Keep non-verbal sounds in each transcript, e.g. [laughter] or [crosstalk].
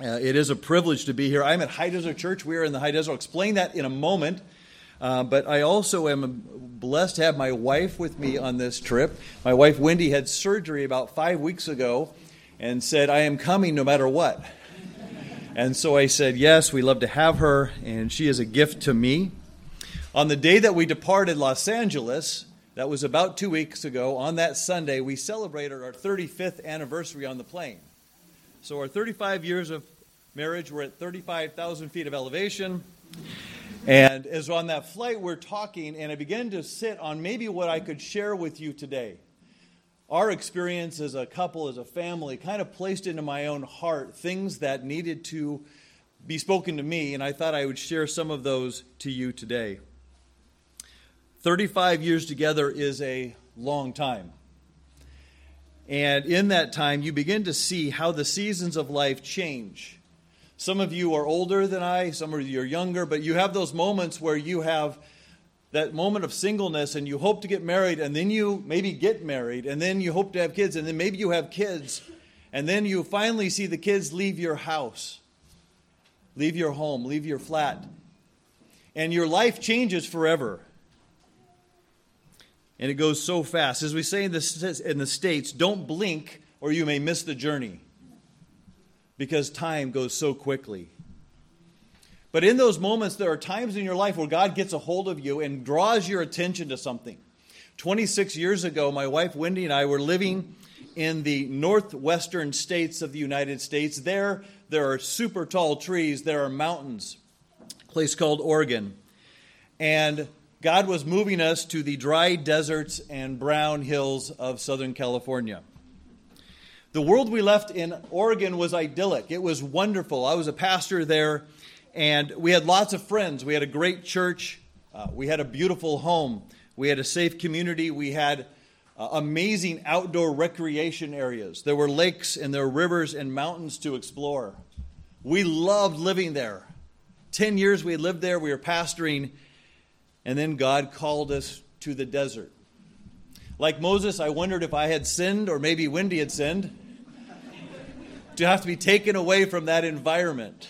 Uh, it is a privilege to be here. I'm at High Desert Church. We are in the High Desert. I'll explain that in a moment. Uh, but I also am blessed to have my wife with me on this trip. My wife, Wendy, had surgery about five weeks ago and said, I am coming no matter what. And so I said, Yes, we love to have her, and she is a gift to me. On the day that we departed Los Angeles, that was about two weeks ago, on that Sunday, we celebrated our 35th anniversary on the plane. So, our 35 years of marriage, we're at 35,000 feet of elevation. And as on that flight, we're talking, and I began to sit on maybe what I could share with you today. Our experience as a couple, as a family, kind of placed into my own heart things that needed to be spoken to me, and I thought I would share some of those to you today. 35 years together is a long time. And in that time, you begin to see how the seasons of life change. Some of you are older than I, some of you are younger, but you have those moments where you have that moment of singleness and you hope to get married, and then you maybe get married, and then you hope to have kids, and then maybe you have kids, and then you finally see the kids leave your house, leave your home, leave your flat, and your life changes forever and it goes so fast. As we say in the, in the States, don't blink or you may miss the journey because time goes so quickly. But in those moments, there are times in your life where God gets a hold of you and draws your attention to something. 26 years ago, my wife Wendy and I were living in the northwestern states of the United States. There, there are super tall trees, there are mountains, place called Oregon. And God was moving us to the dry deserts and brown hills of Southern California. The world we left in Oregon was idyllic. It was wonderful. I was a pastor there, and we had lots of friends. We had a great church. Uh, we had a beautiful home. We had a safe community. We had uh, amazing outdoor recreation areas. There were lakes and there were rivers and mountains to explore. We loved living there. Ten years we lived there. We were pastoring and then God called us to the desert. Like Moses, I wondered if I had sinned, or maybe Wendy had sinned, to have to be taken away from that environment.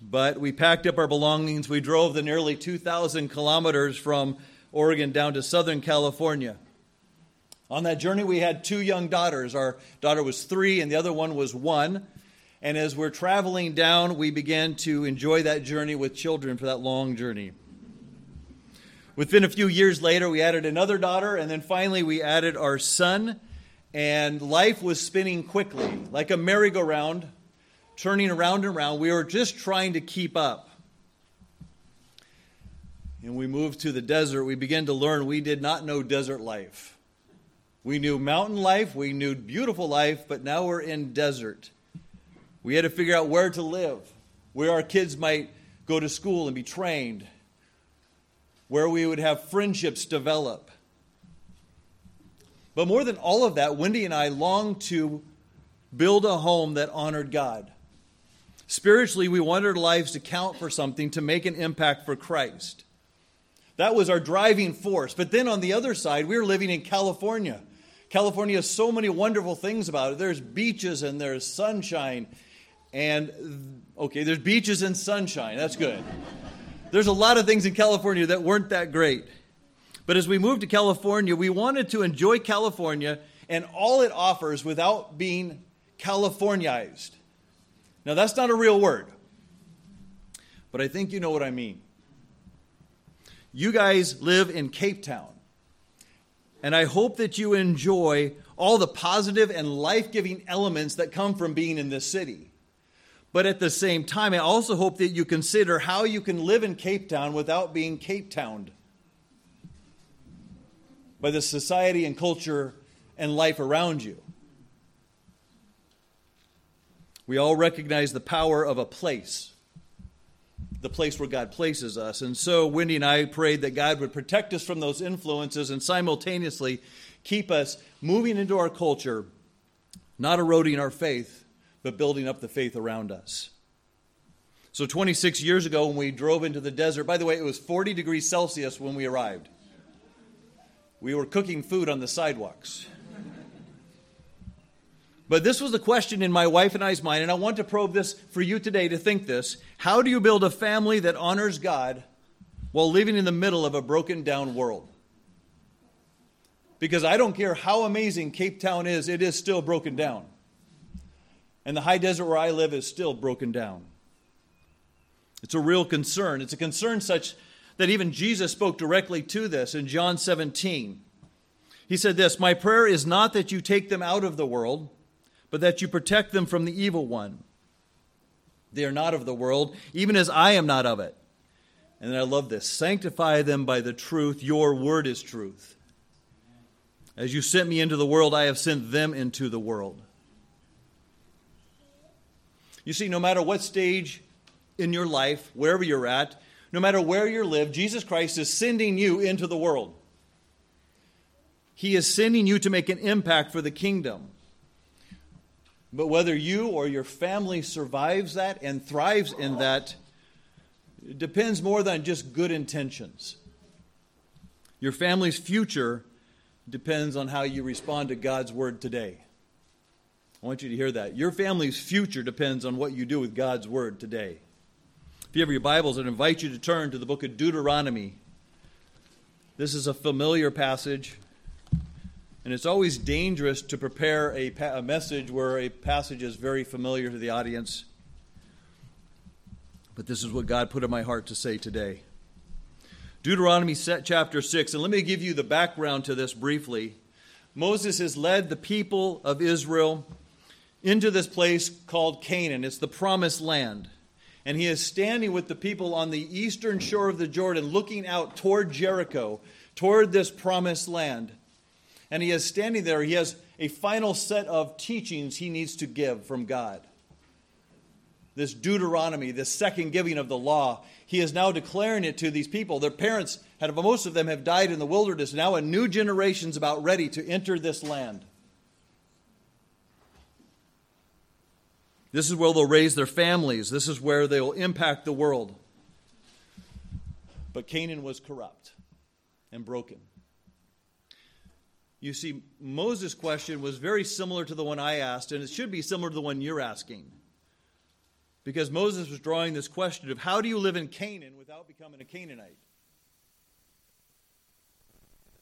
But we packed up our belongings. We drove the nearly 2,000 kilometers from Oregon down to Southern California. On that journey, we had two young daughters. Our daughter was three, and the other one was one. And as we're traveling down, we began to enjoy that journey with children for that long journey. Within a few years later, we added another daughter, and then finally we added our son. And life was spinning quickly, like a merry-go-round, turning around and around. We were just trying to keep up. And we moved to the desert. We began to learn we did not know desert life. We knew mountain life, we knew beautiful life, but now we're in desert. We had to figure out where to live, where our kids might go to school and be trained, where we would have friendships develop. But more than all of that, Wendy and I longed to build a home that honored God. Spiritually, we wanted our lives to count for something, to make an impact for Christ. That was our driving force. But then on the other side, we were living in California. California has so many wonderful things about it. There's beaches and there's sunshine. And, okay, there's beaches and sunshine. That's good. There's a lot of things in California that weren't that great. But as we moved to California, we wanted to enjoy California and all it offers without being Californiized. Now, that's not a real word, but I think you know what I mean. You guys live in Cape Town, and I hope that you enjoy all the positive and life giving elements that come from being in this city. But at the same time, I also hope that you consider how you can live in Cape Town without being Cape Towned by the society and culture and life around you. We all recognize the power of a place, the place where God places us. And so Wendy and I prayed that God would protect us from those influences and simultaneously keep us moving into our culture, not eroding our faith but building up the faith around us. So, 26 years ago, when we drove into the desert, by the way, it was 40 degrees Celsius when we arrived. We were cooking food on the sidewalks. But this was the question in my wife and I's mind, and I want to probe this for you today to think this. How do you build a family that honors God while living in the middle of a broken down world? Because I don't care how amazing Cape Town is, it is still broken down. And the high desert where I live is still broken down. It's a real concern. It's a concern such that even Jesus spoke directly to this in John 17. He said this My prayer is not that you take them out of the world but that you protect them from the evil one. They are not of the world, even as I am not of it. And then I love this sanctify them by the truth. Your word is truth. As you sent me into the world, I have sent them into the world. You see, no matter what stage in your life, wherever you're at, no matter where you live, Jesus Christ is sending you into the world. He is sending you to make an impact for the kingdom. But whether you or your family survives that and thrives in that depends more than just good intentions. Your family's future depends on how you respond to God's word today. I want you to hear that. Your family's future depends on what you do with God's word today. If you have your Bibles, I'd invite you to turn to the book of Deuteronomy. This is a familiar passage. And it's always dangerous to prepare a, pa- a, message where a passage is very familiar to the audience. But this is what God put in my heart to say today. Deuteronomy chapter 6, and let me give you the background to this briefly. Moses has led the people of Israel into this place called Canaan. It's the promised land. And he is standing with the people on the eastern shore of the Jordan, looking out toward Jericho, toward this promised land and he is standing there. He has a final set of teachings he needs to give from God. This Deuteronomy, this second giving of the law, he is now declaring it to these people. Their parents, had, most of them, have died in the wilderness. Now a new generation is about ready to enter this land. This is where they'll raise their families. This is where they will impact the world. But Canaan was corrupt and broken. You see, Moses' question was very similar to the one I asked, and it should be similar to the one you're asking. Because Moses was drawing this question of how do you live in Canaan without becoming a Canaanite?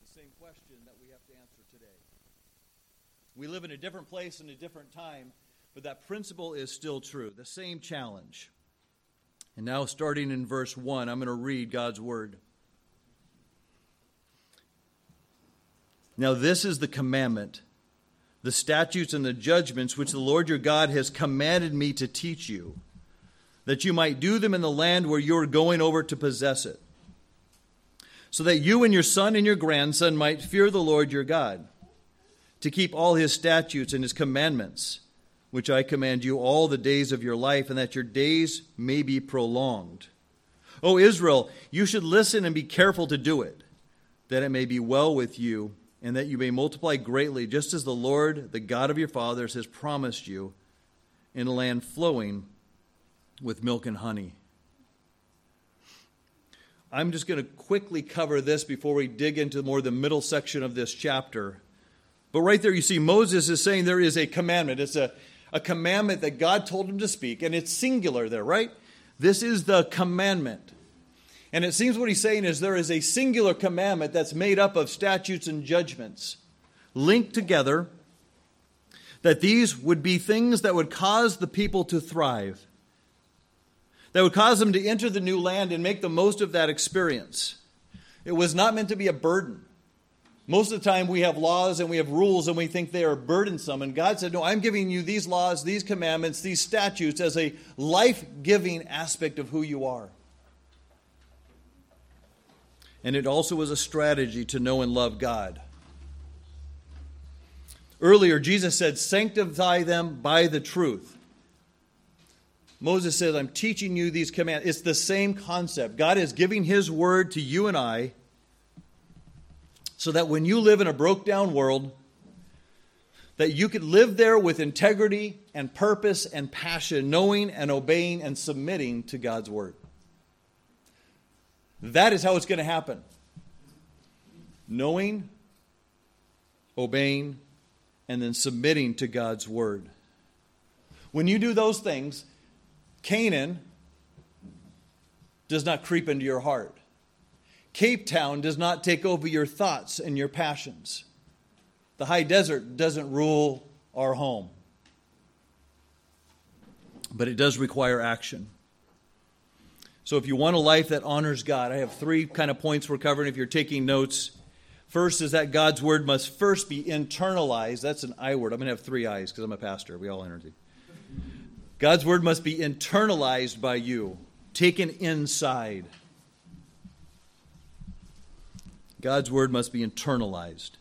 The same question that we have to answer today. We live in a different place and a different time, but that principle is still true. The same challenge. And now, starting in verse 1, I'm going to read God's word. Now, this is the commandment, the statutes and the judgments which the Lord your God has commanded me to teach you, that you might do them in the land where you are going over to possess it, so that you and your son and your grandson might fear the Lord your God, to keep all his statutes and his commandments, which I command you all the days of your life, and that your days may be prolonged. O Israel, you should listen and be careful to do it, that it may be well with you and that you may multiply greatly, just as the Lord, the God of your fathers, has promised you, in a land flowing with milk and honey. I'm just going to quickly cover this before we dig into more the middle section of this chapter. But right there, you see, Moses is saying there is a commandment. It's a, a commandment that God told him to speak, and it's singular there, right? This is the commandment. And it seems what he's saying is there is a singular commandment that's made up of statutes and judgments linked together, that these would be things that would cause the people to thrive, that would cause them to enter the new land and make the most of that experience. It was not meant to be a burden. Most of the time, we have laws and we have rules and we think they are burdensome. And God said, No, I'm giving you these laws, these commandments, these statutes as a life giving aspect of who you are and it also was a strategy to know and love God. Earlier, Jesus said, Sanctify them by the truth. Moses says, I'm teaching you these commands. It's the same concept. God is giving His word to you and I so that when you live in a broke down world, that you could live there with integrity and purpose and passion, knowing and obeying and submitting to God's word. That is how it's going to happen. Knowing, obeying, and then submitting to God's word. When you do those things, Canaan does not creep into your heart. Cape Town does not take over your thoughts and your passions. The high desert doesn't rule our home. But it does require action. So if you want a life that honors God, I have three kind of points we're covering if you're taking notes. First is that God's word must first be internalized. That's an I word. I'm going to have three I's because I'm a pastor. We all energy. God's word must be internalized by you, taken inside. God's word must be internalized.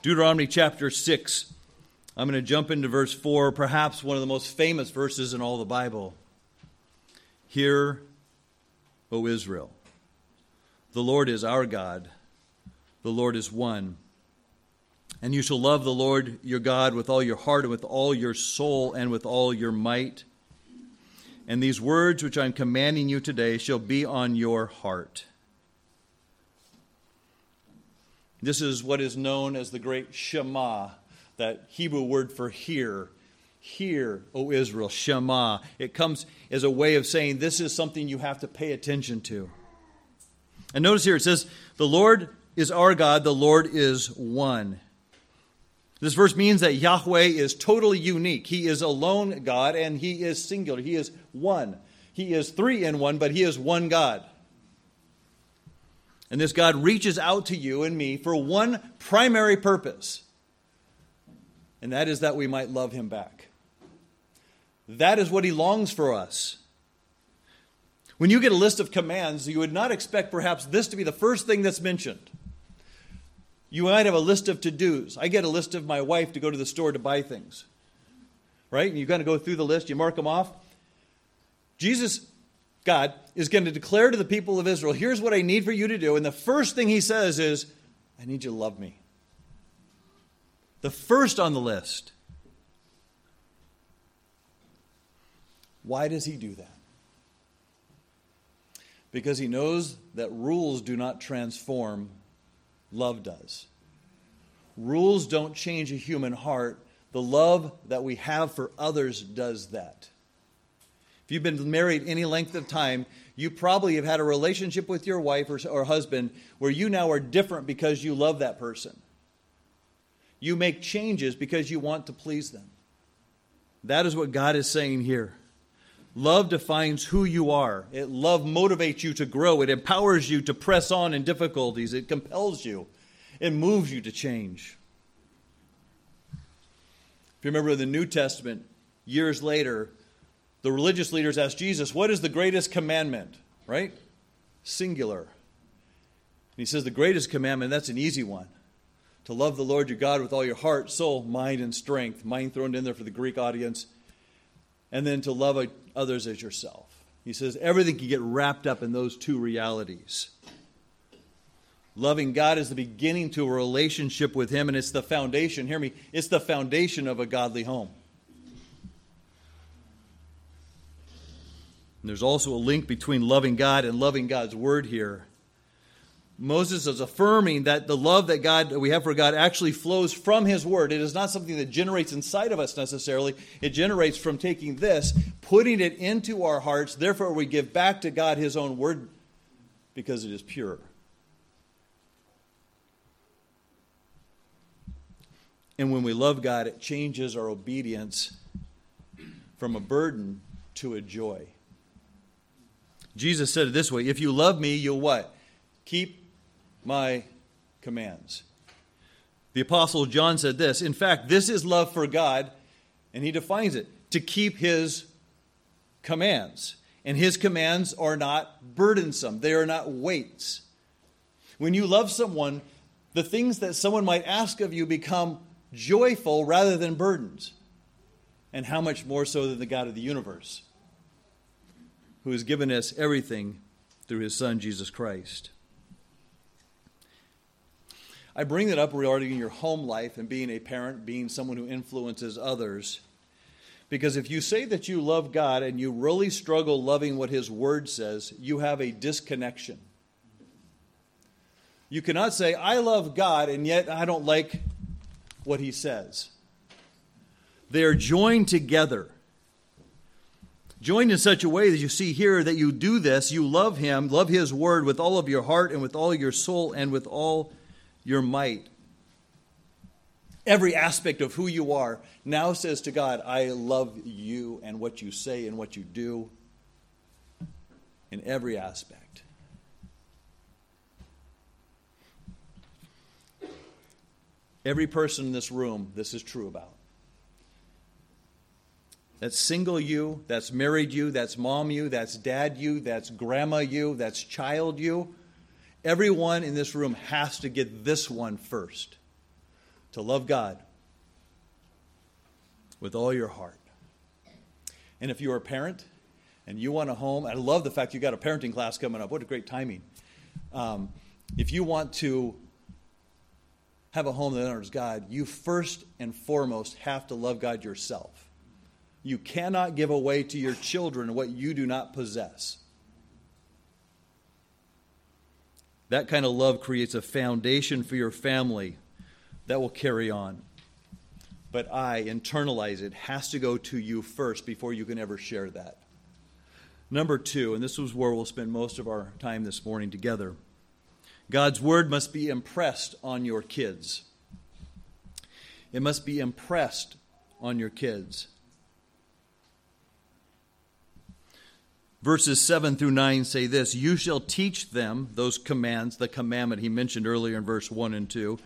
Deuteronomy chapter 6. I'm going to jump into verse 4, perhaps one of the most famous verses in all the Bible. Hear, O Israel, the Lord is our God, the Lord is one. And you shall love the Lord your God with all your heart and with all your soul and with all your might. And these words which I'm commanding you today shall be on your heart. This is what is known as the great Shema, that Hebrew word for hear. Hear, O Israel, Shema. It comes as a way of saying this is something you have to pay attention to. And notice here it says, The Lord is our God, the Lord is one. This verse means that Yahweh is totally unique. He is alone God and he is singular. He is one. He is three in one, but he is one God. And this God reaches out to you and me for one primary purpose, and that is that we might love him back. That is what he longs for us. When you get a list of commands, you would not expect perhaps this to be the first thing that's mentioned. You might have a list of to dos. I get a list of my wife to go to the store to buy things. Right? And you kind of go through the list, you mark them off. Jesus, God, is going to declare to the people of Israel, here's what I need for you to do. And the first thing he says is, I need you to love me. The first on the list. Why does he do that? Because he knows that rules do not transform Love does. Rules don't change a human heart. The love that we have for others does that. If you've been married any length of time, you probably have had a relationship with your wife or, or husband where you now are different because you love that person. You make changes because you want to please them. That is what God is saying here. Love defines who you are. It, love motivates you to grow. It empowers you to press on in difficulties. It compels you. It moves you to change. If you remember the New Testament, years later, the religious leaders asked Jesus, What is the greatest commandment? Right? Singular. And he says, The greatest commandment, that's an easy one. To love the Lord your God with all your heart, soul, mind, and strength. Mind thrown in there for the Greek audience and then to love others as yourself. He says everything can get wrapped up in those two realities. Loving God is the beginning to a relationship with Him, and it's the foundation, hear me, it's the foundation of a godly home. And there's also a link between loving God and loving God's Word here. Moses is affirming that the love that God we have for God actually flows from his word. It is not something that generates inside of us necessarily. It generates from taking this, putting it into our hearts. Therefore we give back to God his own word because it is pure. And when we love God, it changes our obedience from a burden to a joy. Jesus said it this way If you love me, you'll what? Keep my commands. The Apostle John said this In fact, this is love for God, and he defines it to keep his commands. And his commands are not burdensome, they are not weights. When you love someone, the things that someone might ask of you become joyful rather than burdens. And how much more so than the God of the universe, who has given us everything through his Son, Jesus Christ. I bring that up regarding your home life and being a parent, being someone who influences others. Because if you say that you love God and you really struggle loving what His Word says, you have a disconnection. You cannot say, I love God, and yet I don't like what He says. They are joined together. Joined in such a way that you see here that you do this, you love Him, love His word with all of your heart and with all your soul and with all your might. Every aspect of who you are now says to God, I love you and what you say and what you do in every aspect. Every person in this room, this is true about. That's single you, that's married you, that's mom you, that's dad you, that's grandma you, that's child you. Everyone in this room has to get this one first to love God with all your heart. And if you're a parent and you want a home, I love the fact you got a parenting class coming up. What a great timing. Um, if you want to have a home that honors God, you first and foremost have to love God yourself. You cannot give away to your children what you do not possess. That kind of love creates a foundation for your family that will carry on. But I internalize it, has to go to you first before you can ever share that. Number two, and this is where we'll spend most of our time this morning together. God's word must be impressed on your kids. It must be impressed on your kids. Verses 7 through 9 say this You shall teach them those commands, the commandment he mentioned earlier in verse 1 and 2.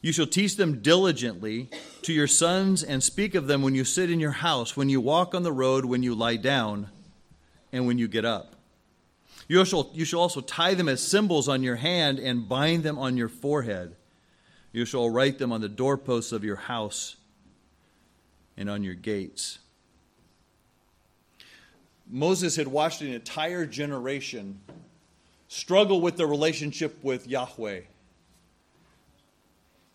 You shall teach them diligently to your sons and speak of them when you sit in your house, when you walk on the road, when you lie down, and when you get up. You shall, you shall also tie them as symbols on your hand and bind them on your forehead. You shall write them on the doorposts of your house and on your gates. Moses had watched an entire generation struggle with their relationship with Yahweh.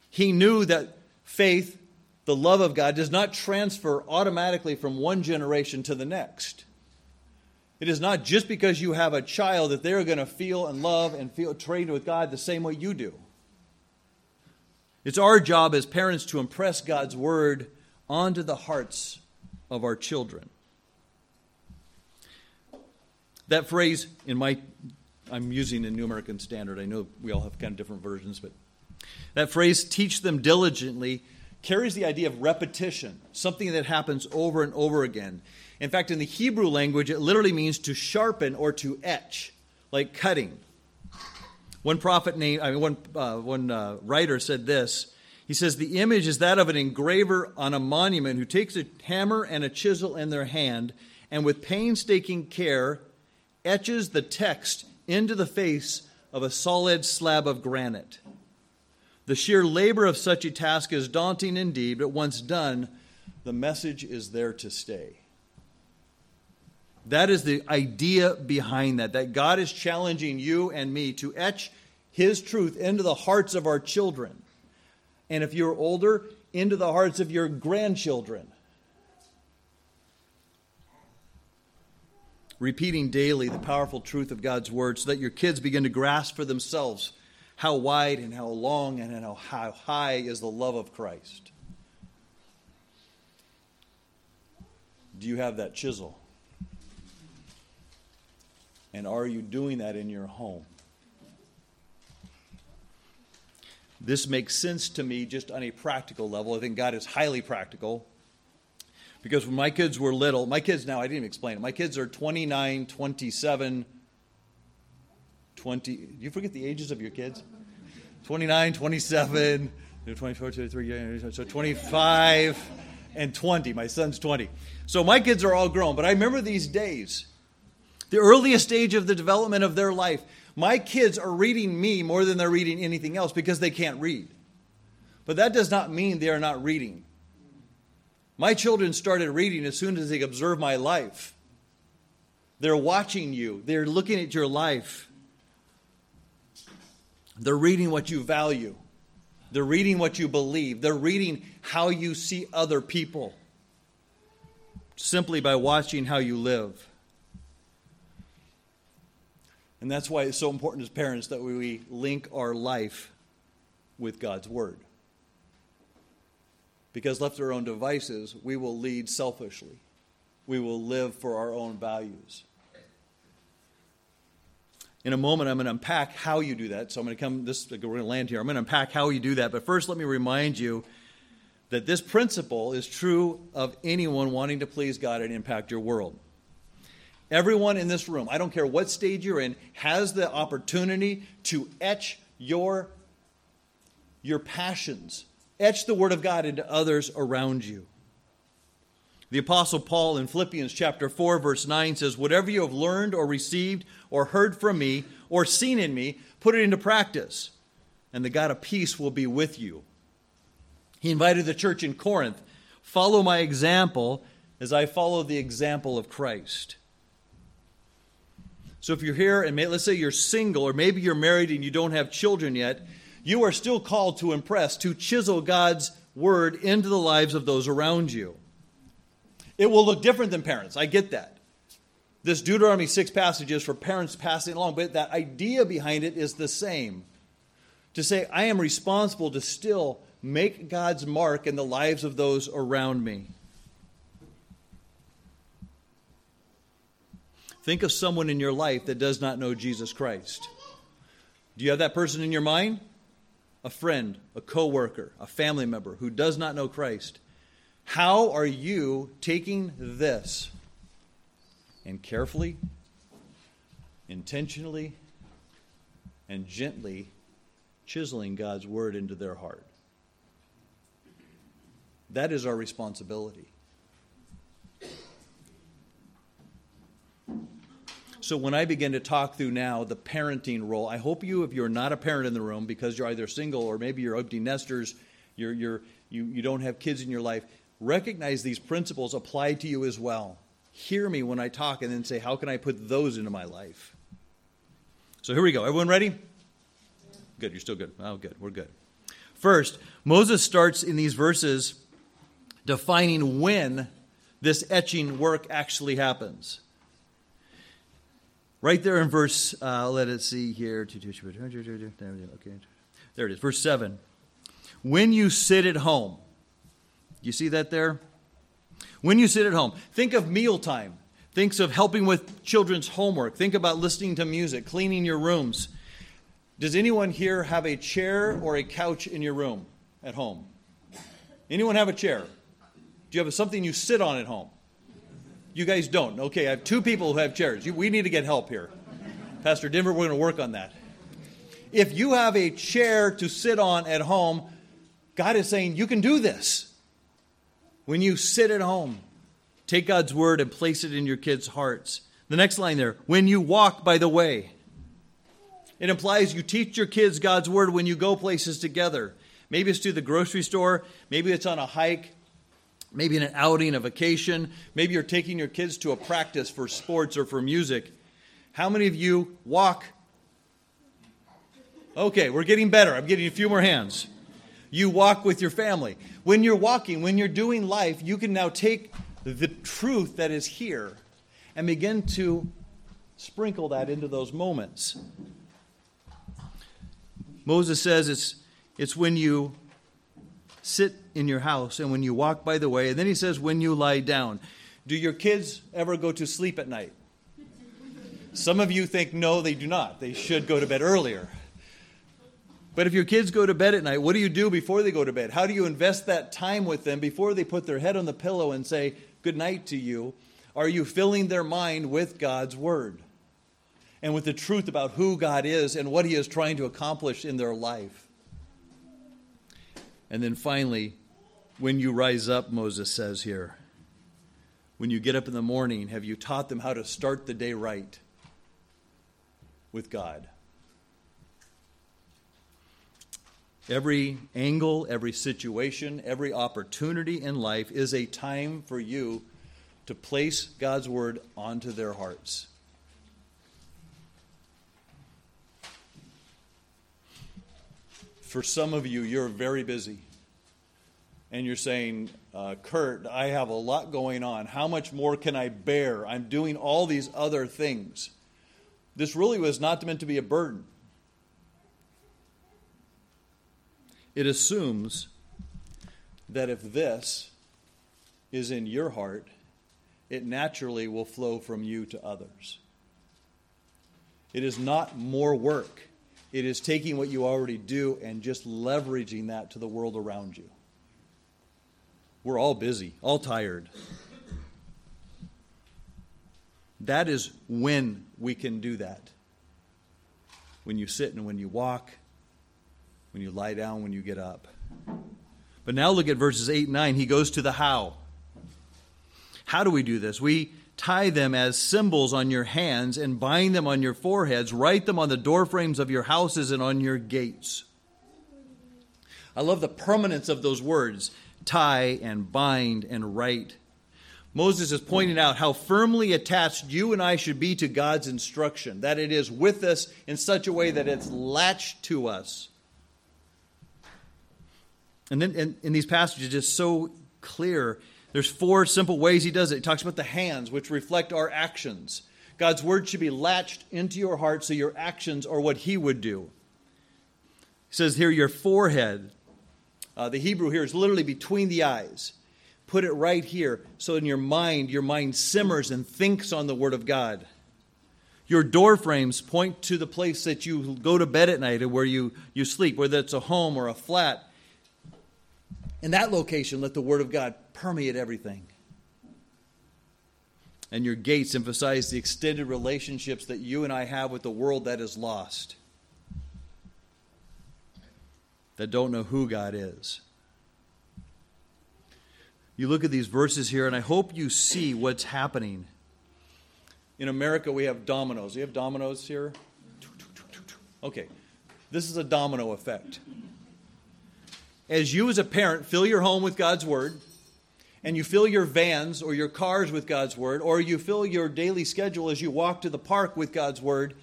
He knew that faith, the love of God, does not transfer automatically from one generation to the next. It is not just because you have a child that they're going to feel and love and feel trained with God the same way you do. It's our job as parents to impress God's word onto the hearts of our children. That phrase in my I'm using the New American Standard. I know we all have kind of different versions, but that phrase teach them diligently carries the idea of repetition, something that happens over and over again. In fact, in the Hebrew language, it literally means to sharpen or to etch, like cutting. One prophet named, I mean, one, uh, one uh, writer said this. He says, The image is that of an engraver on a monument who takes a hammer and a chisel in their hand and with painstaking care etches the text into the face of a solid slab of granite. The sheer labor of such a task is daunting indeed, but once done, the message is there to stay. That is the idea behind that, that God is challenging you and me to etch His truth into the hearts of our children. And if you're older, into the hearts of your grandchildren. Repeating daily the powerful truth of God's word so that your kids begin to grasp for themselves how wide and how long and how high is the love of Christ. Do you have that chisel? And are you doing that in your home? This makes sense to me just on a practical level. I think God is highly practical. Because when my kids were little, my kids now, I didn't even explain it. My kids are 29, 27, 20. Do you forget the ages of your kids? 29, 27, 24, 23, so 25 and 20. My son's 20. So my kids are all grown, but I remember these days the earliest stage of the development of their life. My kids are reading me more than they're reading anything else because they can't read. But that does not mean they are not reading. My children started reading as soon as they observed my life. They're watching you, they're looking at your life. They're reading what you value. They're reading what you believe. They're reading how you see other people simply by watching how you live. And that's why it's so important as parents that we link our life with God's Word. Because left to our own devices, we will lead selfishly. We will live for our own values. In a moment, I'm going to unpack how you do that. So I'm going to come, this, we're going to land here. I'm going to unpack how you do that. But first, let me remind you that this principle is true of anyone wanting to please God and impact your world. Everyone in this room, I don't care what stage you're in, has the opportunity to etch your, your passions, etch the Word of God into others around you. The Apostle Paul in Philippians chapter 4, verse 9 says, Whatever you have learned or received or heard from me or seen in me, put it into practice, and the God of peace will be with you. He invited the church in Corinth, Follow my example as I follow the example of Christ. So if you're here and let's say you're single or maybe you're married and you don't have children yet, you are still called to impress, to chisel God's word into the lives of those around you. It will look different than parents. I get that. This Deuteronomy 6 passage is for parents passing along, but that idea behind it is the same. To say, I am responsible to still make God's mark in the lives of those around me. Think of someone in your life that does not know Jesus Christ. Do you have that person in your mind? A friend, a coworker, a family member who does not know Christ. How are you taking this and carefully, intentionally, and gently chiseling God's word into their heart? That is our responsibility. So when I begin to talk through now the parenting role, I hope you, if you're not a parent in the room because you're either single or maybe you're empty nesters, you're, you're, you, you don't have kids in your life, recognize these principles apply to you as well. Hear me when I talk and then say, how can I put those into my life? So here we go. Everyone ready? Good. You're still good. Oh, good. We're good. First, Moses starts in these verses defining when this etching work actually happens. Right there in verse, uh, let us see here. Okay, there it is, verse 7. When you sit at home, you see that there? When you sit at home, think of mealtime. Think of helping with children's homework. Think about listening to music, cleaning your rooms. Does anyone here have a chair or a couch in your room at home? Anyone have a chair? Do you have something you sit on at home? You guys don't. Okay, I have two people who have chairs. We need to get help here. Pastor Denver, we're going to work on that. If you have a chair to sit on at home, God is saying you can do this. When you sit at home, take God's word and place it in your kids' hearts. The next line there, when you walk by the way. It implies you teach your kids God's word when you go places together. Maybe it's to the grocery store, maybe it's on a hike, maybe in an outing, a vacation, maybe you're taking your kids to a practice for sports or for music. How many of you walk? Okay, we're getting better. I'm getting a few more hands you walk with your family. When you're walking, when you're doing life, you can now take the truth that is here and begin to sprinkle that into those moments. Moses says it's, it's when you sit in your house and when you walk by the way. And then he says, when you lie down. Do your kids ever go to sleep at night? Some of you think no, they do not. They should go to bed earlier. But if your kids go to bed at night, what do you do before they go to bed? How do you invest that time with them before they put their head on the pillow and say good night to you? Are you filling their mind with God's word and with the truth about who God is and what He is trying to accomplish in their life? And then finally, when you rise up, Moses says here, when you get up in the morning, have you taught them how to start the day right with God? Every angle, every situation, every opportunity in life is a time for you to place God's word onto their hearts. For some of you, you're very busy. And you're saying, uh, Kurt, I have a lot going on. How much more can I bear? I'm doing all these other things. This really was not meant to be a burden. it assumes that if this is in your heart, it naturally will flow from you to others. It is not more work. It is taking what you already do and just leveraging that to the world around you. We're all busy, all tired. That is when we can do that. When you sit and when you walk, when you lie down, when you get up. But now look at verses 8 and 9. He goes to the how. How do we do this? We tie them as symbols on your hands and bind them on your foreheads. Write them on the doorframes of your houses and on your gates. I love the permanence of those words tie and bind and write. Moses is pointing out how firmly attached you and I should be to God's instruction, that it is with us in such a way that it's latched to us. And then in, in these passages, just so clear. There's four simple ways he does it. He talks about the hands, which reflect our actions. God's word should be latched into your heart so your actions are what he would do. He says here, your forehead. Uh, the Hebrew here is literally between the eyes. Put it right here so in your mind, your mind simmers and thinks on the word of God. Your door frames point to the place that you go to bed at night and where you, you sleep, whether it's a home or a flat in that location, let the Word of God permeate everything. And your gates emphasize the extended relationships that you and I have with the world that is lost, that don't know who God is. You look at these verses here, and I hope you see what's happening. In America, we have dominoes. You have dominoes here? Okay. This is a domino effect as you, as a parent, fill your home with God's Word, and you fill your vans or your cars with God's Word, or you fill your daily schedule as you walk to the park with God's Word,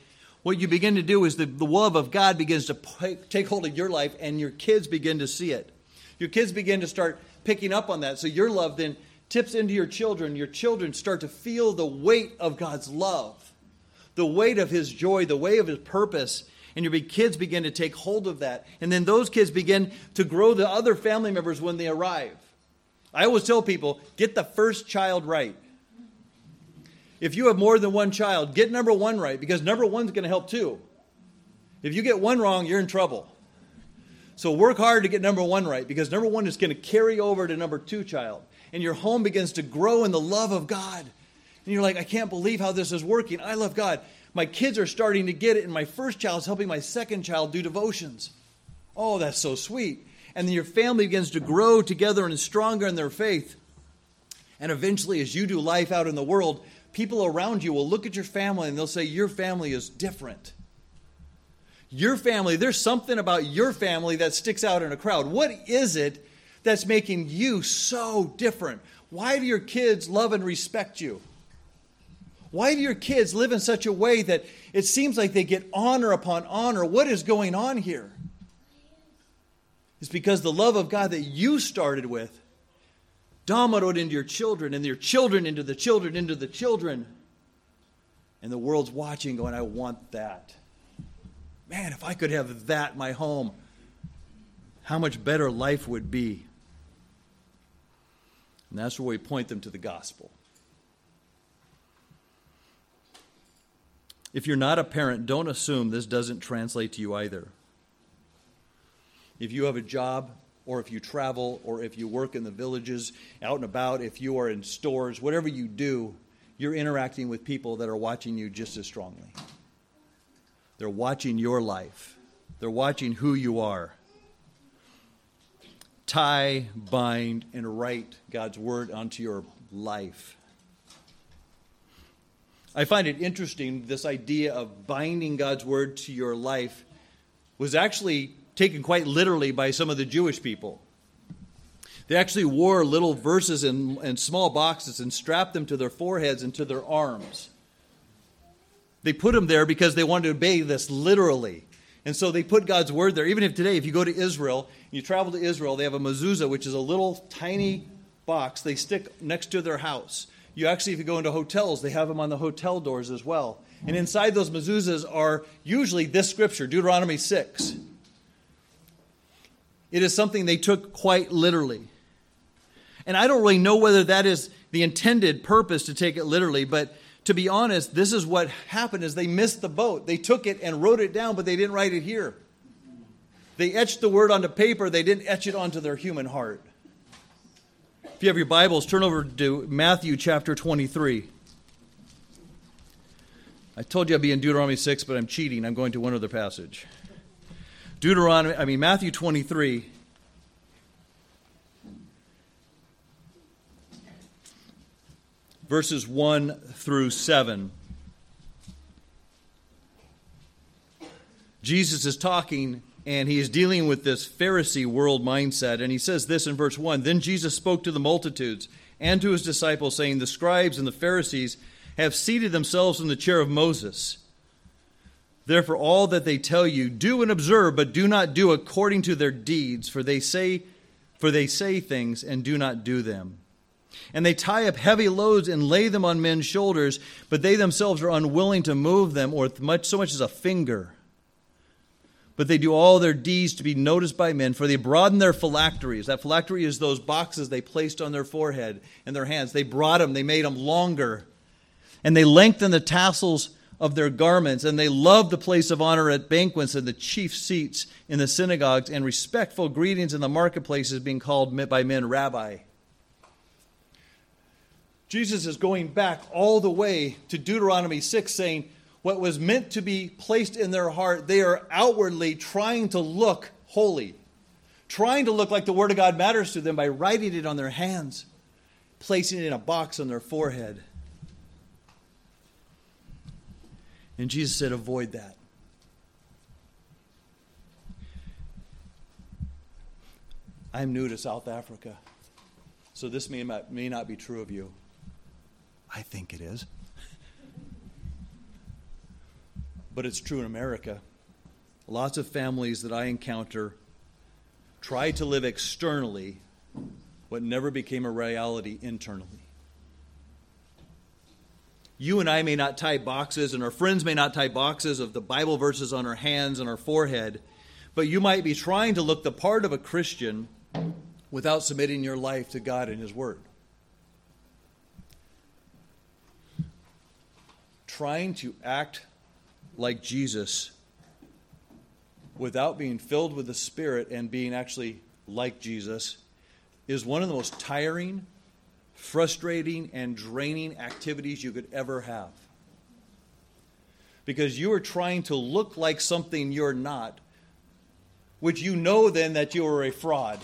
what you begin to do is the, the love of God begins to take hold of your life, and your kids begin to see it. Your kids begin to start picking up on that. So your love then tips into your children. Your children start to feel the weight of God's love, the weight of His joy, the weight of His purpose and your kids begin to take hold of that. And then those kids begin to grow the other family members when they arrive. I always tell people get the first child right. If you have more than one child, get number one right because number one's going to help too. If you get one wrong, you're in trouble. So work hard to get number one right because number one is going to carry over to number two child. And your home begins to grow in the love of God. And you're like, I can't believe how this is working. I love God. My kids are starting to get it, and my first child is helping my second child do devotions. Oh, that's so sweet. And then your family begins to grow together and stronger in their faith. And eventually, as you do life out in the world, people around you will look at your family and they'll say, Your family is different. Your family, there's something about your family that sticks out in a crowd. What is it that's making you so different? Why do your kids love and respect you? Why do your kids live in such a way that it seems like they get honor upon honor? What is going on here? It's because the love of God that you started with dominoed into your children, and your children into the children, into the children. And the world's watching, going, I want that. Man, if I could have that my home, how much better life would be. And that's where we point them to the gospel. If you're not a parent, don't assume this doesn't translate to you either. If you have a job, or if you travel, or if you work in the villages, out and about, if you are in stores, whatever you do, you're interacting with people that are watching you just as strongly. They're watching your life, they're watching who you are. Tie, bind, and write God's word onto your life. I find it interesting this idea of binding God's word to your life was actually taken quite literally by some of the Jewish people. They actually wore little verses in, in small boxes and strapped them to their foreheads and to their arms. They put them there because they wanted to obey this literally. And so they put God's word there. Even if today, if you go to Israel, you travel to Israel, they have a mezuzah, which is a little tiny box they stick next to their house. You actually, if you go into hotels, they have them on the hotel doors as well. And inside those mezuzahs are usually this scripture, Deuteronomy 6. It is something they took quite literally. And I don't really know whether that is the intended purpose to take it literally, but to be honest, this is what happened is they missed the boat. They took it and wrote it down, but they didn't write it here. They etched the word onto paper, they didn't etch it onto their human heart. If you have your Bibles, turn over to Matthew chapter 23. I told you I'd be in Deuteronomy 6, but I'm cheating. I'm going to one other passage. Deuteronomy, I mean, Matthew 23. Verses 1 through 7. Jesus is talking and he is dealing with this Pharisee world mindset. And he says this in verse 1 Then Jesus spoke to the multitudes and to his disciples, saying, The scribes and the Pharisees have seated themselves in the chair of Moses. Therefore, all that they tell you, do and observe, but do not do according to their deeds, for they say, for they say things and do not do them. And they tie up heavy loads and lay them on men's shoulders, but they themselves are unwilling to move them, or much so much as a finger but they do all their deeds to be noticed by men, for they broaden their phylacteries. That phylactery is those boxes they placed on their forehead and their hands. They brought them, they made them longer, and they lengthen the tassels of their garments, and they loved the place of honor at banquets and the chief seats in the synagogues, and respectful greetings in the marketplaces, being called by men rabbi. Jesus is going back all the way to Deuteronomy 6, saying, what was meant to be placed in their heart, they are outwardly trying to look holy, trying to look like the Word of God matters to them by writing it on their hands, placing it in a box on their forehead. And Jesus said, Avoid that. I'm new to South Africa, so this may not, may not be true of you. I think it is. but it's true in America. Lots of families that I encounter try to live externally what never became a reality internally. You and I may not tie boxes, and our friends may not tie boxes of the Bible verses on our hands and our forehead, but you might be trying to look the part of a Christian without submitting your life to God and His Word. Trying to act like Jesus without being filled with the Spirit and being actually like Jesus is one of the most tiring, frustrating, and draining activities you could ever have. Because you are trying to look like something you're not, which you know then that you are a fraud.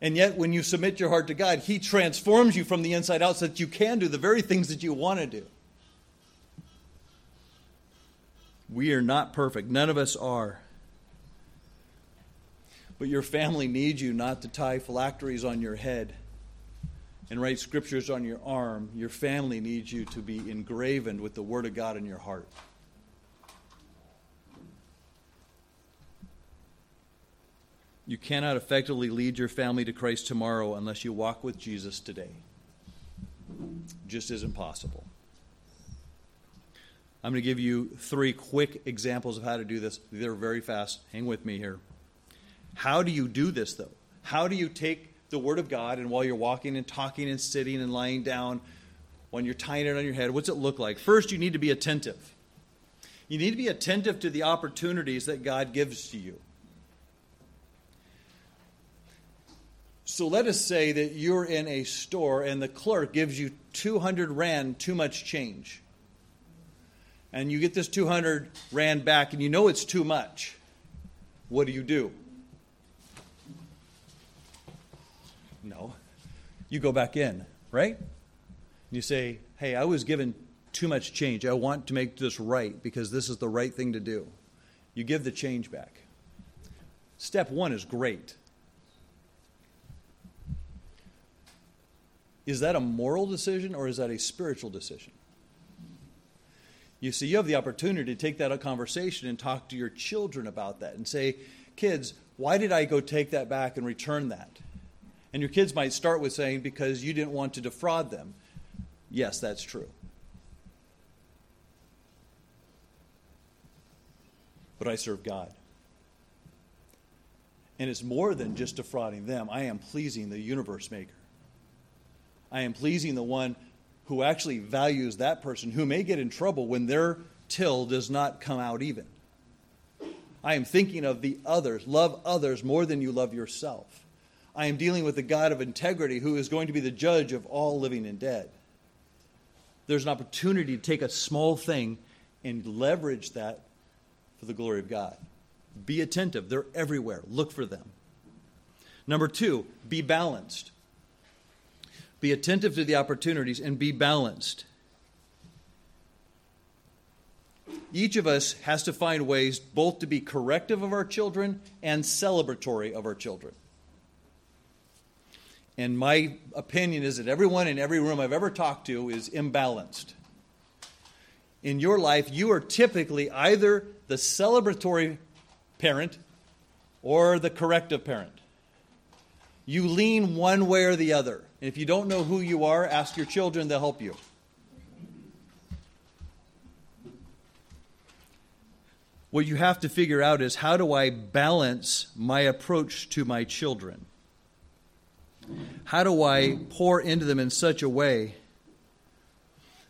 And yet, when you submit your heart to God, He transforms you from the inside out so that you can do the very things that you want to do. We are not perfect. None of us are. But your family needs you not to tie phylacteries on your head and write scriptures on your arm. Your family needs you to be engraven with the Word of God in your heart. You cannot effectively lead your family to Christ tomorrow unless you walk with Jesus today. Just isn't possible. I'm going to give you three quick examples of how to do this. They're very fast. Hang with me here. How do you do this, though? How do you take the Word of God and while you're walking and talking and sitting and lying down, when you're tying it on your head, what's it look like? First, you need to be attentive. You need to be attentive to the opportunities that God gives to you. So let us say that you're in a store and the clerk gives you 200 Rand too much change and you get this 200 Rand back and you know it's too much, what do you do? No. You go back in, right? You say, hey, I was given too much change. I want to make this right because this is the right thing to do. You give the change back. Step one is great. Is that a moral decision or is that a spiritual decision? You see, you have the opportunity to take that conversation and talk to your children about that and say, kids, why did I go take that back and return that? And your kids might start with saying, because you didn't want to defraud them. Yes, that's true. But I serve God. And it's more than just defrauding them. I am pleasing the universe maker. I am pleasing the one who actually values that person who may get in trouble when their till does not come out even. I am thinking of the others. Love others more than you love yourself. I am dealing with the God of integrity who is going to be the judge of all living and dead. There's an opportunity to take a small thing and leverage that for the glory of God. Be attentive, they're everywhere. Look for them. Number two, be balanced. Be attentive to the opportunities and be balanced. Each of us has to find ways both to be corrective of our children and celebratory of our children. And my opinion is that everyone in every room I've ever talked to is imbalanced. In your life, you are typically either the celebratory parent or the corrective parent. You lean one way or the other. And if you don't know who you are, ask your children, they'll help you. What you have to figure out is how do I balance my approach to my children? How do I pour into them in such a way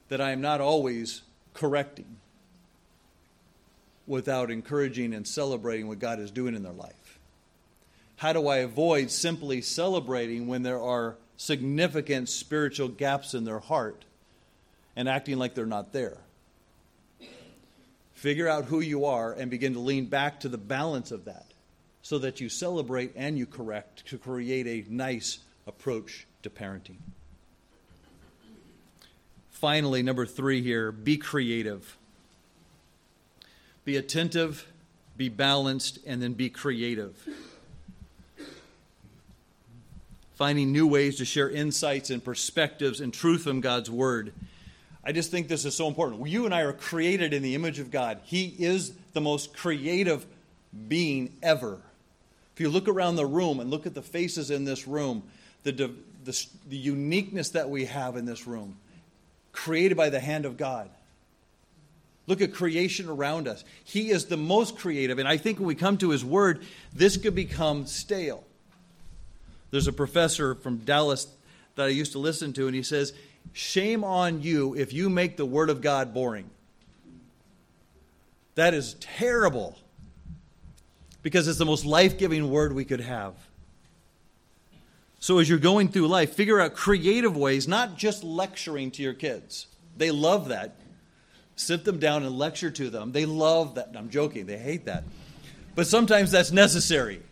that I am not always correcting without encouraging and celebrating what God is doing in their life? How do I avoid simply celebrating when there are significant spiritual gaps in their heart and acting like they're not there. Figure out who you are and begin to lean back to the balance of that so that you celebrate and you correct to create a nice approach to parenting. Finally, number three here be creative. Be attentive, be balanced, and then be creative finding new ways to share insights and perspectives and truth from God's Word. I just think this is so important. You and I are created in the image of God. He is the most creative being ever. If you look around the room and look at the faces in this room, the, the, the uniqueness that we have in this room, created by the hand of God. Look at creation around us. He is the most creative. And I think when we come to His Word, this could become stale. There's a professor from Dallas that I used to listen to, and he says, Shame on you if you make the Word of God boring. That is terrible because it's the most life giving word we could have. So, as you're going through life, figure out creative ways, not just lecturing to your kids. They love that. Sit them down and lecture to them. They love that. I'm joking, they hate that. But sometimes that's necessary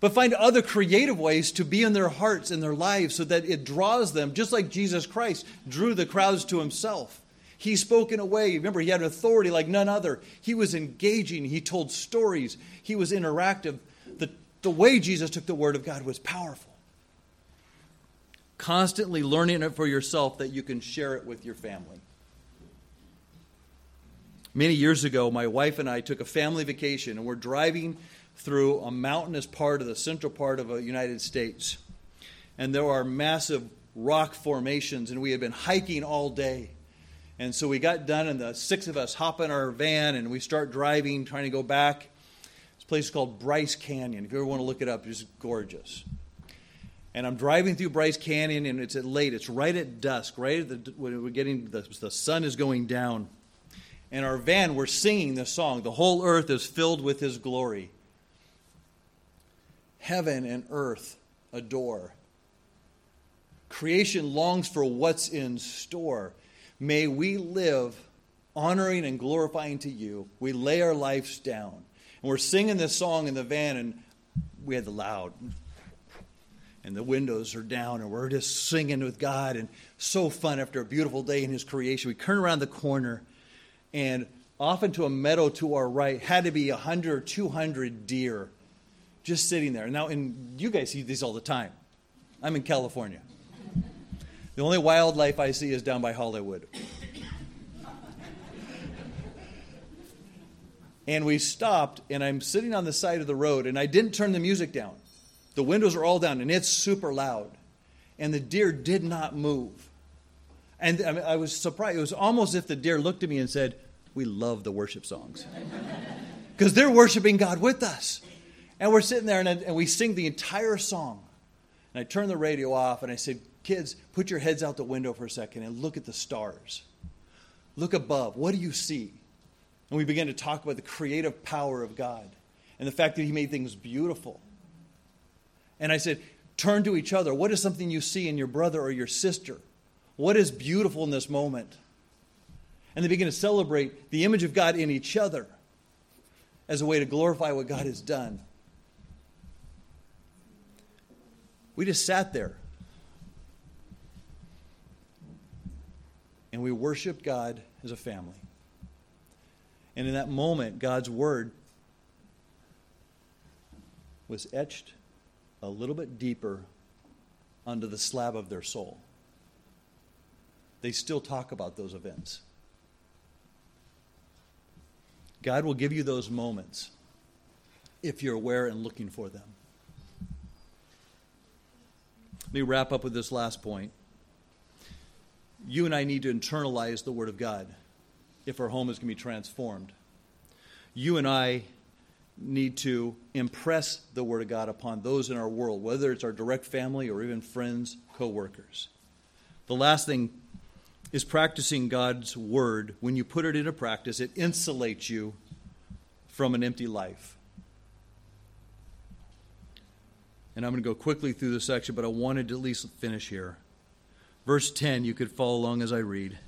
but find other creative ways to be in their hearts and their lives so that it draws them, just like Jesus Christ drew the crowds to himself. He spoke in a way, remember, he had an authority like none other. He was engaging, he told stories, he was interactive. The, the way Jesus took the word of God was powerful. Constantly learning it for yourself that you can share it with your family. Many years ago, my wife and I took a family vacation and we're driving through a mountainous part of the central part of the United States. And there are massive rock formations, and we had been hiking all day. And so we got done, and the six of us hop in our van and we start driving, trying to go back. This place is called Bryce Canyon. If you ever want to look it up, it's gorgeous. And I'm driving through Bryce Canyon, and it's at late. It's right at dusk, right at the, when we're getting the, the sun is going down. And our van, we're singing this song. The whole earth is filled with His glory heaven and earth adore. Creation longs for what's in store. May we live honoring and glorifying to you. We lay our lives down. And we're singing this song in the van, and we had the loud. And the windows are down, and we're just singing with God, and so fun after a beautiful day in His creation. We turn around the corner, and off into a meadow to our right had to be 100 or 200 deer just sitting there. Now, and you guys see these all the time. I'm in California. The only wildlife I see is down by Hollywood. and we stopped, and I'm sitting on the side of the road, and I didn't turn the music down. The windows are all down, and it's super loud. And the deer did not move. And I, mean, I was surprised. It was almost as if the deer looked at me and said, We love the worship songs. [laughs] Because they're worshiping God with us. And we're sitting there and, and we sing the entire song. And I turned the radio off and I said, Kids, put your heads out the window for a second and look at the stars. Look above. What do you see? And we began to talk about the creative power of God and the fact that He made things beautiful. And I said, Turn to each other. What is something you see in your brother or your sister? What is beautiful in this moment? And they begin to celebrate the image of God in each other as a way to glorify what God has done. We just sat there and we worshiped God as a family. And in that moment, God's word was etched a little bit deeper under the slab of their soul. They still talk about those events. God will give you those moments if you're aware and looking for them. Let me wrap up with this last point. You and I need to internalize the Word of God if our home is going to be transformed. You and I need to impress the Word of God upon those in our world, whether it's our direct family or even friends, co workers. The last thing is practicing God's word. When you put it into practice, it insulates you from an empty life. And I'm going to go quickly through this section, but I wanted to at least finish here. Verse 10, you could follow along as I read.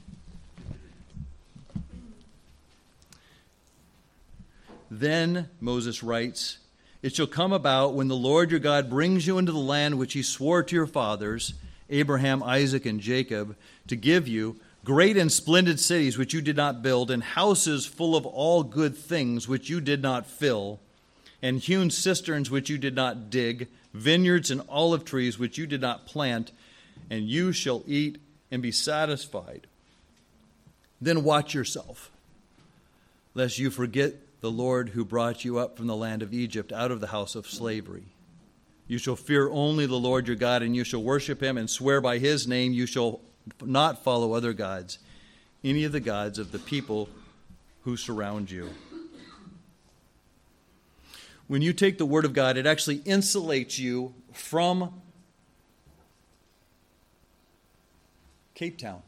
Then, Moses writes, It shall come about when the Lord your God brings you into the land which he swore to your fathers Abraham, Isaac, and Jacob, to give you great and splendid cities which you did not build, and houses full of all good things which you did not fill, and hewn cisterns which you did not dig, vineyards and olive trees which you did not plant, and you shall eat and be satisfied. Then watch yourself, lest you forget the Lord who brought you up from the land of Egypt out of the house of slavery. You shall fear only the Lord your God, and you shall worship him and swear by his name. You shall not follow other gods, any of the gods of the people who surround you. When you take the Word of God, it actually insulates you from Cape Town.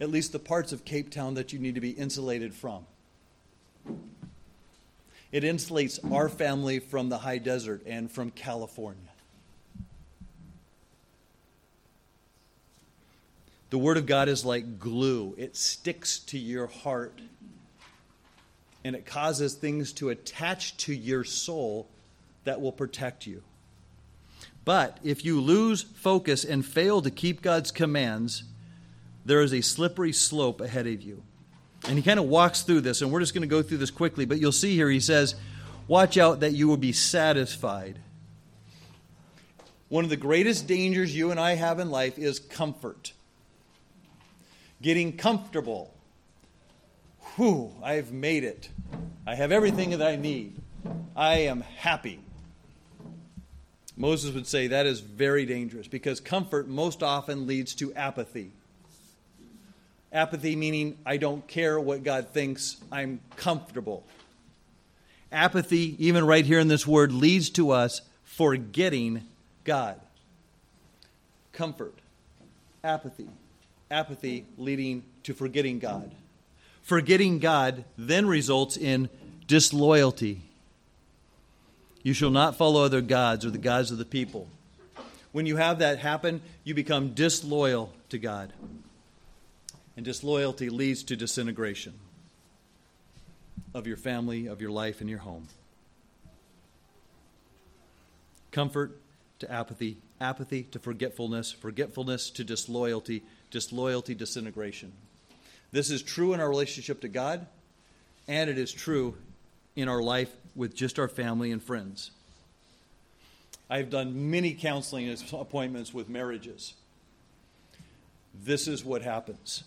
At least the parts of Cape Town that you need to be insulated from. It insulates our family from the high desert and from California. The Word of God is like glue, it sticks to your heart and it causes things to attach to your soul that will protect you. But if you lose focus and fail to keep God's commands, there is a slippery slope ahead of you. And he kind of walks through this, and we're just going to go through this quickly. But you'll see here, he says, Watch out that you will be satisfied. One of the greatest dangers you and I have in life is comfort. Getting comfortable. Whew, I've made it. I have everything that I need. I am happy. Moses would say that is very dangerous because comfort most often leads to apathy. Apathy meaning I don't care what God thinks, I'm comfortable. Apathy, even right here in this word, leads to us forgetting God. Comfort, apathy, apathy leading to forgetting God. Forgetting God then results in disloyalty. You shall not follow other gods or the gods of the people. When you have that happen, you become disloyal to God and disloyalty leads to disintegration of your family, of your life, and your home. Comfort to apathy, apathy to forgetfulness, forgetfulness to disloyalty, disloyalty, disintegration. This is true in our relationship to God, and it is true in our life with just our family and friends. I've done many counseling appointments with marriages. This is what happens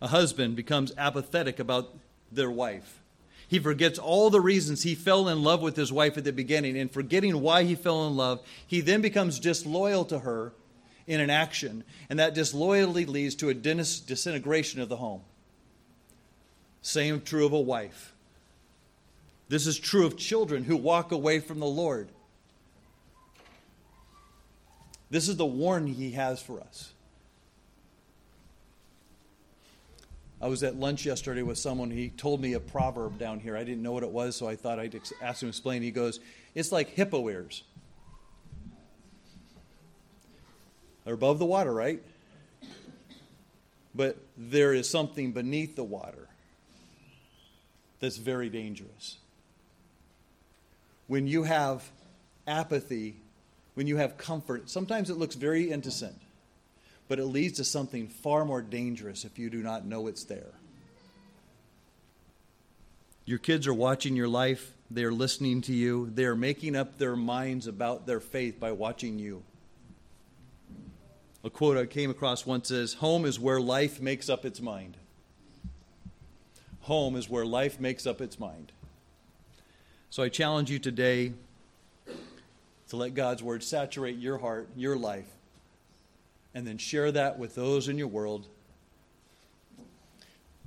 a husband becomes apathetic about their wife. He forgets all the reasons he fell in love with his wife at the beginning, and forgetting why he fell in love, he then becomes disloyal to her in an action, and that disloyalty leads to a disintegration of the home. Same true of a wife. This is true of children who walk away from the Lord. This is the warning he has for us. I was at lunch yesterday with someone. He told me a proverb down here. I didn't know what it was, so I thought I'd ask him to explain. He goes, It's like hippo ears. They're above the water, right? But there is something beneath the water that's very dangerous. When you have apathy, when you have comfort, sometimes it looks very innocent but it leads to something far more dangerous if you do not know it's there. Your kids are watching your life, they are listening to you, they are making up their minds about their faith by watching you. A quote I came across once says Home is where life makes up its mind. Home is where life makes up its mind. So I challenge you today to let God's word saturate your heart, your life, and then share that with those in your world.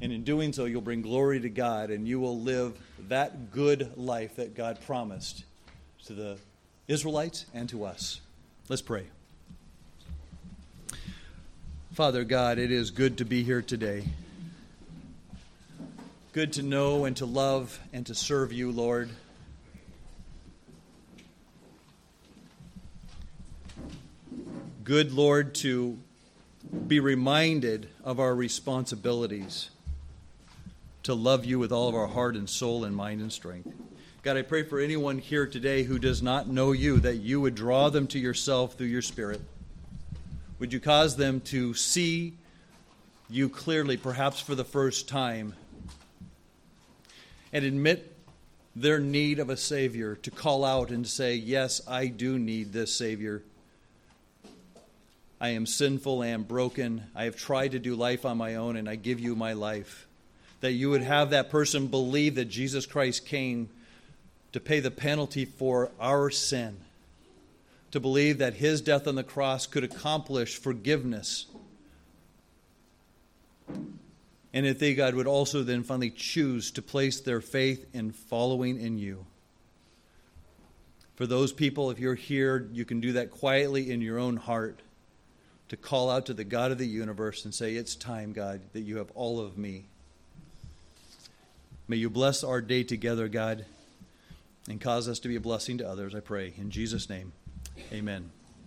And in doing so, you'll bring glory to God and you will live that good life that God promised to the Israelites and to us. Let's pray. Father God, it is good to be here today. Good to know and to love and to serve you, Lord. Good, Lord, to be reminded of our responsibilities to love you with all of our heart and soul and mind and strength. God, I pray for anyone here today who does not know you that you would draw them to yourself through your Spirit. Would you cause them to see you clearly, perhaps for the first time, and admit their need of a Savior, to call out and say, Yes, I do need this Savior. I am sinful, I am broken, I have tried to do life on my own, and I give you my life. That you would have that person believe that Jesus Christ came to pay the penalty for our sin, to believe that his death on the cross could accomplish forgiveness. And if they, God, would also then finally choose to place their faith in following in you. For those people, if you're here, you can do that quietly in your own heart to call out to the God of the universe and say, It's time, God, that you have all of me. May you bless our day together, God, and cause us to be a blessing to others, I pray. In Jesus' name, amen.